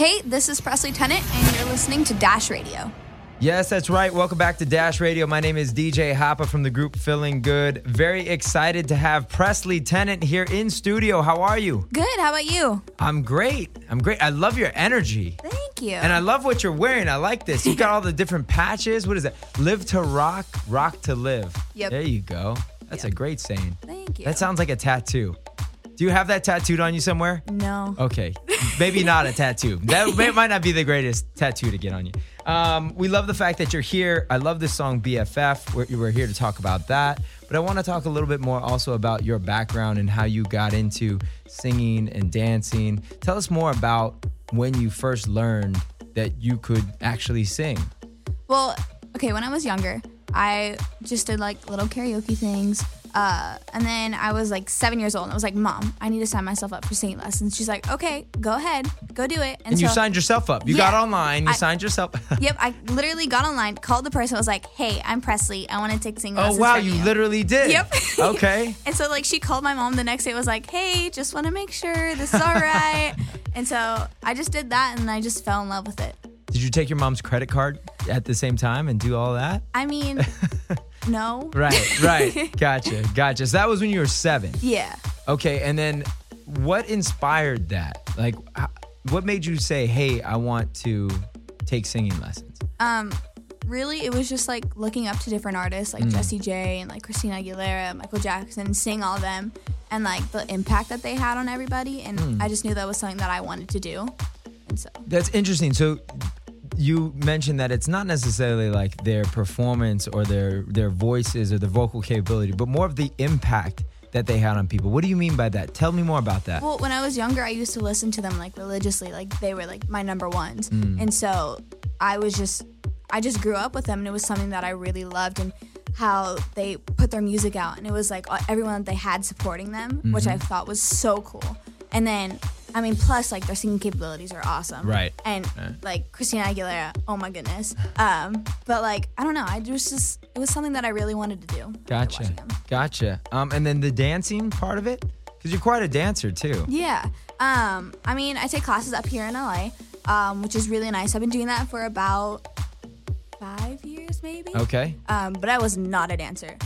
Hey, this is Presley Tennant, and you're listening to Dash Radio. Yes, that's right. Welcome back to Dash Radio. My name is DJ Hoppa from the group Feeling Good. Very excited to have Presley Tennant here in studio. How are you? Good. How about you? I'm great. I'm great. I love your energy. Thank you. And I love what you're wearing. I like this. You got all the different patches. What is it? Live to rock, rock to live. Yep. There you go. That's Yep. a great saying. Thank you. That sounds like a tattoo. Do you have that tattooed on you somewhere? no. Okay, maybe not a tattoo. That may, might not be the greatest tattoo to get on you. Um, we love the fact that you're here. I love this song BFF. We're, we're here to talk about that, but I want to talk a little bit more also about your background and how you got into singing and dancing. Tell us more about when you first learned that you could actually sing. Well, okay, when I was younger, I just did like little karaoke things. Uh, and then I was like seven years old, and I was like, "Mom, I need to sign myself up for singing lessons." She's like, "Okay, go ahead, go do it." And you so- signed yourself up. You Yeah. got online. You I- signed yourself. Yep, I literally got online, called the person, was like, "Hey, I'm Presley. I want to take singing oh lessons." wow, from you literally did. Yep. Okay. And so like she called my mom the next day was like, "Hey, just want to make sure this is all right." and so I just did that and I just fell in love with it. Did you take your mom's credit card at the same time and do all that? I mean, no. Right, right. Gotcha, gotcha. So that was when you were seven. Yeah. Okay, and then what inspired that? Like, what made you say, "Hey, I want to take singing lessons"? Um really it was just like looking up to different artists like Jessie J and like Christina Aguilera, Michael Jackson, seeing all of them and like the impact that they had on everybody and I just knew that was something that I wanted to do. And so That's interesting. So you mentioned that it's not necessarily like their performance or their their voices or their vocal capability, but more of the impact that they had on people. What do you mean by that? Tell me more about that. Well, when I was younger, I used to listen to them like religiously. Like they were like my number ones. Mm. And so I was just, I just grew up with them and it was something that I really loved and how they put their music out. And it was like everyone that they had supporting them, which I mm-hmm. thought was so cool. And then, I mean, plus like their singing capabilities are awesome. Right. And like Christina Aguilera, oh my goodness. Um, but like, I don't know. I just, just, it was something that I really wanted to do. Gotcha, gotcha. Um, and then the dancing part of it, because you're quite a dancer too. Yeah. Um, I mean, I take classes up here in LA, um, which is really nice. I've been doing that for about five years, maybe. Okay. Um, but I was not a dancer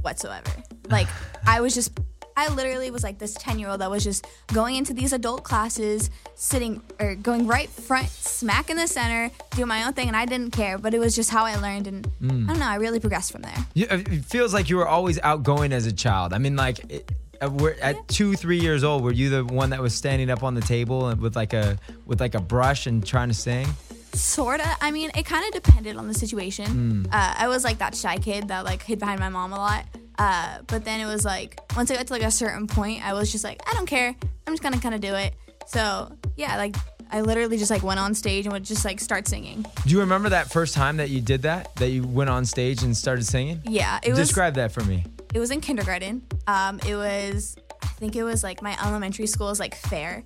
whatsoever. Like, I was just, I literally was like this 10 year old that was just going into these adult classes, sitting or going right front, smack in the center, doing my own thing, and I didn't care. But it was just how I learned. And I don't know, I really progressed from there. You, it feels like you were always outgoing as a child. I mean, like, it, uh, we're at two, three years old. Were you the one that was standing up on the table and with like a with like a brush and trying to sing? Sorta. I mean, it kind of depended on the situation. Uh, I was like that shy kid that like hid behind my mom a lot. Uh, but then it was like once I got to like a certain point, I was just like, I don't care. I'm just gonna kind of do it. So yeah, like I literally just like went on stage and would just like start singing. Do you remember that first time that you did that? That you went on stage and started singing? Yeah, it was. Describe that for me. It was in kindergarten. Um, it was. I think it was like my elementary school's like fair.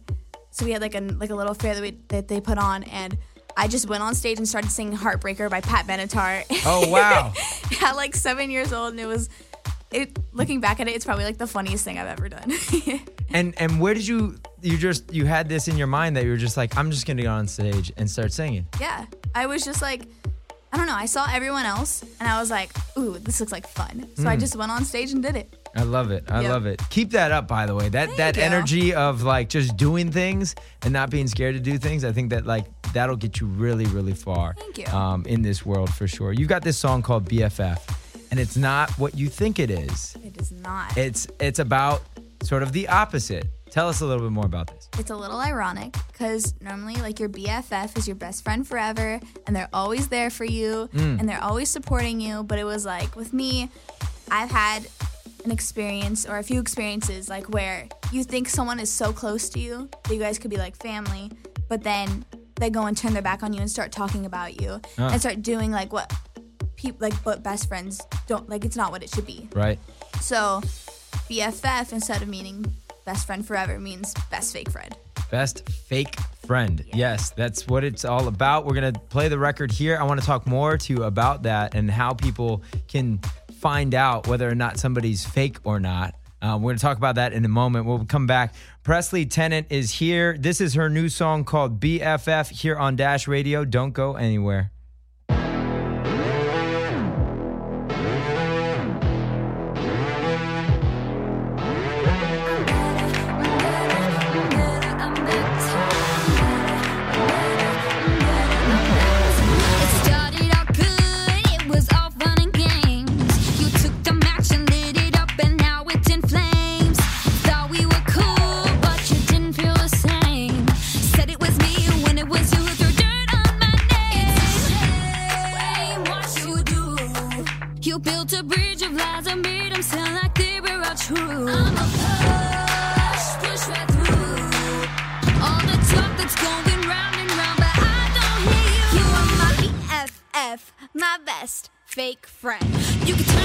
So we had like a like a little fair that we that they put on and. I just went on stage and started singing "Heartbreaker" by Pat Benatar. Oh wow! at like seven years old, and it was. It looking back at it, it's probably like the funniest thing I've ever done. and and where did you you just you had this in your mind that you were just like I'm just gonna go on stage and start singing? yeah, I was just like, I don't know. I saw everyone else, and I was like, ooh, this looks like fun. So I just went on stage and did it. I love it. I Yep. love it. Keep that up, by the way. That that you. energy of like just doing things and not being scared to do things. I think that like that'll get you really, really far. Thank you. Um, in this world for sure. You've got this song called BFF, and it's not what you think it is. It is not. It's it's about sort of the opposite. Tell us a little bit more about this. it's a little ironic because normally like your bff is your best friend forever and they're always there for you and they're always supporting you but it was like with me i've had an experience or a few experiences like where you think someone is so close to you that you guys could be like family but then they go and turn their back on you and start talking about you Ah. and start doing like what people like but best friends don't like it's not what it should be. Right. So BFF instead of meaning best friend forever means best fake friend. Best fake friend. Yeah. Yes, that's what it's all about. We're going to play the record here. I want to talk more to about that and how people can find out whether or not somebody's fake or not. Uh, we're going to talk about that in a moment. We'll come back. Presley Tennant is here. This is her new song called BFF here on Dash Radio. Don't go anywhere. friend. You can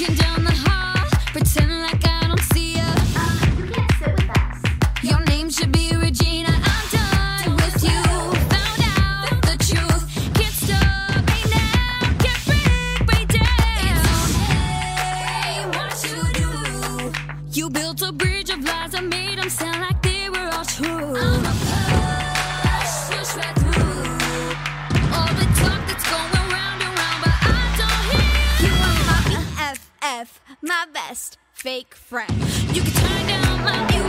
looking down F my best fake friend. You can turn down my music.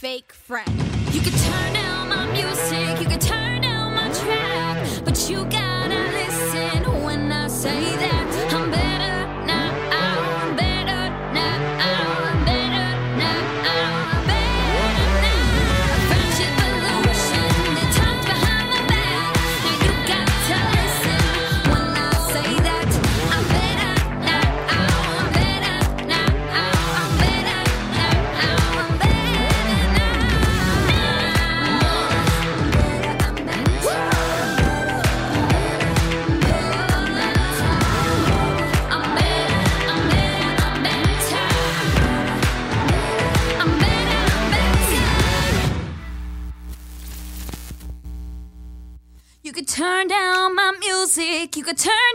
fake friend. You can turn down my music, you can turn down my track, but you gotta you could turn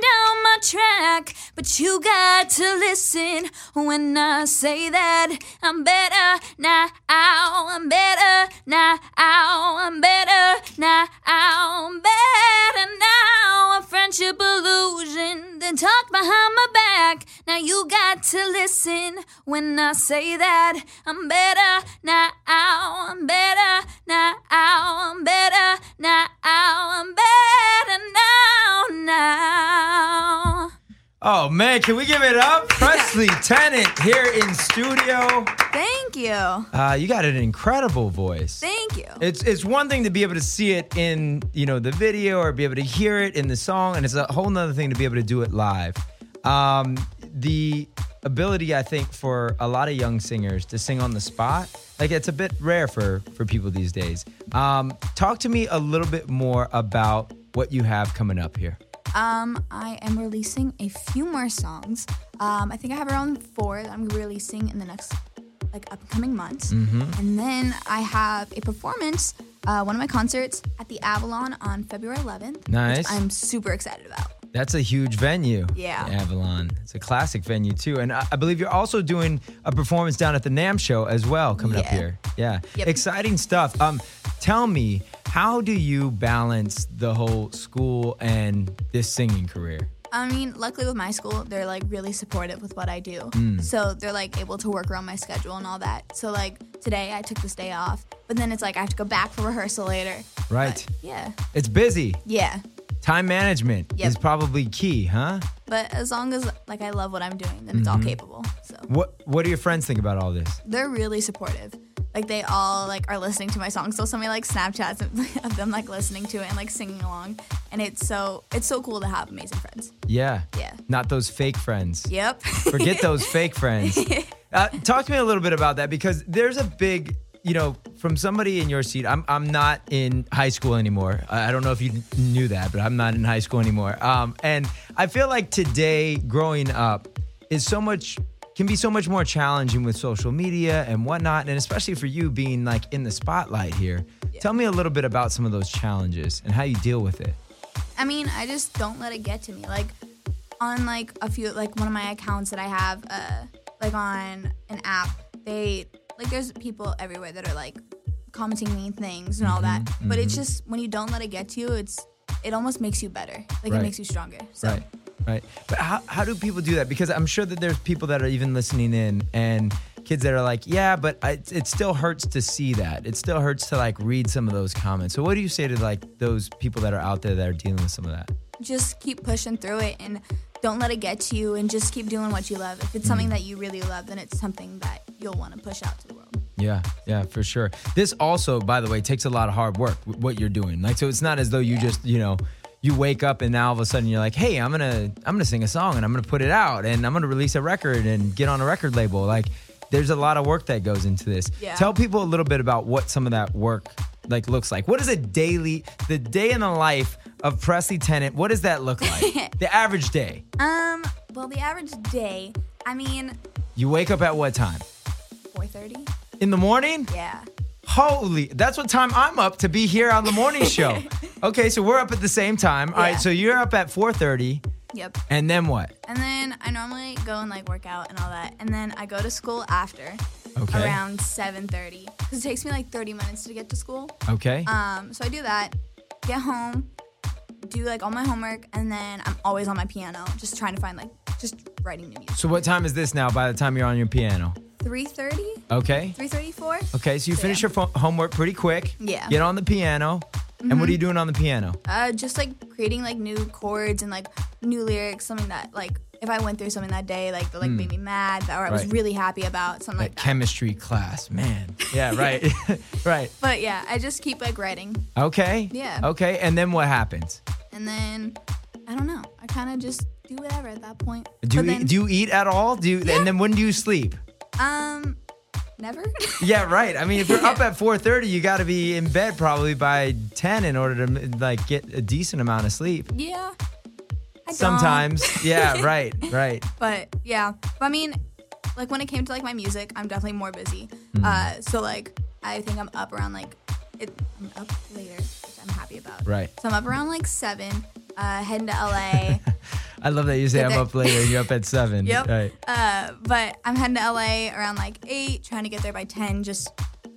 you got to listen when I say that I'm better now. I'm better now. I'm better now. I'm better now. A friendship illusion. Then talk behind my back. Now you got to listen when I say that I'm better now. I'm better now. I'm better now. I'm better now. Now. Oh man, can we give it up? Presley Tennant here in studio. Thank you. Uh, you got an incredible voice. Thank you. It's it's one thing to be able to see it in you know the video or be able to hear it in the song, and it's a whole nother thing to be able to do it live. Um, the ability, I think, for a lot of young singers to sing on the spot, like it's a bit rare for for people these days. Um, talk to me a little bit more about what you have coming up here. Um, I am releasing a few more songs. Um, I think I have around four that I'm releasing in the next like upcoming months. Mm-hmm. And then I have a performance, uh, one of my concerts at the Avalon on February 11th. Nice. I'm super excited about. That's a huge venue. Yeah. Avalon. It's a classic venue too. And I, I believe you're also doing a performance down at the NAMM show as well coming up here. Yeah. Yep. Exciting stuff. Um tell me, how do you balance the whole school and this singing career? I mean, luckily with my school, they're like really supportive with what I do. Mm. So they're like able to work around my schedule and all that. So like today I took this day off, but then it's like I have to go back for rehearsal later. Right. But, yeah. It's busy. Yeah. Time management Yep. is probably key, huh? But as long as like I love what I'm doing, then it's all Mm-hmm. capable. So What what do your friends think about all this? they're really supportive. Like they all like are listening to my songs. They'll send me like Snapchats of, of them like listening to it and like singing along. And it's so it's so cool to have amazing friends. Yeah. Yeah. Not those fake friends. Yep. Forget those fake friends. Uh, talk to me a little bit about that because there's a big, you know, from somebody in your seat. I'm I'm not in high school anymore. I don't know if you knew that, but I'm not in high school anymore. Um, and I feel like today, growing up, is so much can be so much more challenging with social media and whatnot, and especially for you being like in the spotlight here. Tell me a little bit about some of those challenges and how you deal with it. I mean, I just don't let it get to me. Like on like a few like one of my accounts that I have uh like on an app, they like there's people everywhere that are like commenting mean things and all that. Mm-hmm, But it's just when you don't let it get to you, it's it almost makes you better. Like Right. it makes you stronger. So Right. Right. But how, how do people do that? Because I'm sure that there's people that are even listening in and kids that are like, yeah, but I, it still hurts to see that. It still hurts to like read some of those comments. So what do you say to like those people that are out there that are dealing with some of that? just keep pushing through it and don't let it get to you and just keep doing what you love. If it's something mm. that you really love, then it's something that you'll want to push out to the world. Yeah, yeah, for sure. This also, by the way, takes a lot of hard work. What you're doing, like, so it's not as though you Yeah. just, you know, you wake up and now all of a sudden you're like, hey, I'm gonna, I'm gonna sing a song and I'm gonna put it out and I'm gonna release a record and get on a record label. Like, there's a lot of work that goes into this. Yeah. Tell people a little bit about what some of that work like looks like. What is a daily, the day in the life of Presley Tennant? What does that look like? the average day. Um, well, the average day, I mean, You wake up at what time? 4:30. In the morning? Yeah. Holy, that's what time I'm up to be here on the morning show. okay, so we're up at the same time. All right, Yeah. so you're up at 4:30, Yep. and then what? And then I normally go and like work out and all that. And then I go to school after Okay. around 7:30 cuz it takes me like 30 minutes to get to school. Okay. Um, so I do that, get home, do like all my homework, and then I'm always on my piano just trying to find like just writing new music. so what time is this now by the time you're on your piano? 3:30, Okay. 3:34. Okay, so you finish your fo- homework pretty quick. Yeah. Mm-hmm. Get on the piano. And what are you doing on the piano? Uh, just like creating like new chords and like new lyrics, something that like if I went through something that day, like that like made me mad, that or I was really happy about something That like that. chemistry class, man. Yeah, right. right. But yeah, I just keep like writing, Okay. Yeah. Okay, and then what happens? and then I don't know. I kind of just do whatever at that point. Do you, then, do you eat at all? Do you, Yeah. and then when do you sleep? um never? Yeah, right. I mean, if you're up at 4:30, you got to be in bed probably by 10 in order to like get a decent amount of sleep. yeah. Sometimes, yeah, right, right. But yeah, but I mean, like when it came to like my music, I'm definitely more busy. Mm-hmm. Uh, so like I think I'm up around like it, I'm up later, which I'm happy about. Right. So I'm up around like seven, uh, heading to LA. I love that you say Get I'm there. up later you're up at seven. yep. Right. Uh, but I'm heading to LA around like eight, trying to get there by ten, just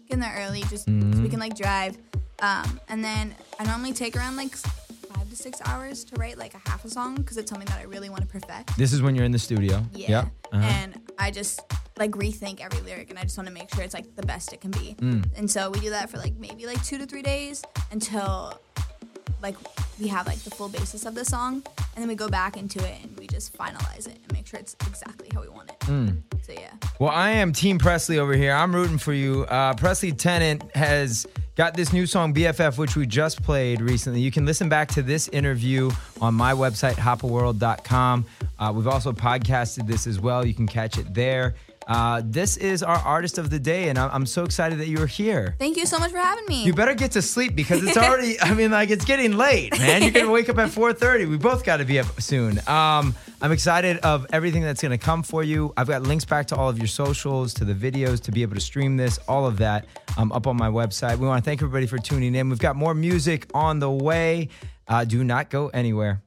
getting there early, just so Mm-hmm. we can like drive. Um, and then I normally take around like s- five to six hours to write like a half a song because it's something that I really want to perfect. This is when you're in the studio. Yeah. Yep. Uh-huh. And I just like rethink every lyric and I just want to make sure it's like the best it can be. Mm. And so we do that for like maybe like two to three days until like we have like the full basis of the song. And then we go back into it and we just finalize it and make sure it's exactly how we want it. Mm. So yeah. Well, I am Team Presley over here. I'm rooting for you. Uh, Presley Tennant has got this new song, BFF, which we just played recently. You can listen back to this interview on my website, hoppaworld.com. Uh, we've also podcasted this as well. You can catch it there. Uh, this is our artist of the day, and I'm, I'm so excited that you're here. Thank you so much for having me. You better get to sleep because it's already. I mean, like it's getting late, man. You're gonna wake up at 4:30. We both got to be up soon. Um, I'm excited of everything that's gonna come for you. I've got links back to all of your socials, to the videos, to be able to stream this, all of that, um, up on my website. We want to thank everybody for tuning in. We've got more music on the way. Uh, do not go anywhere.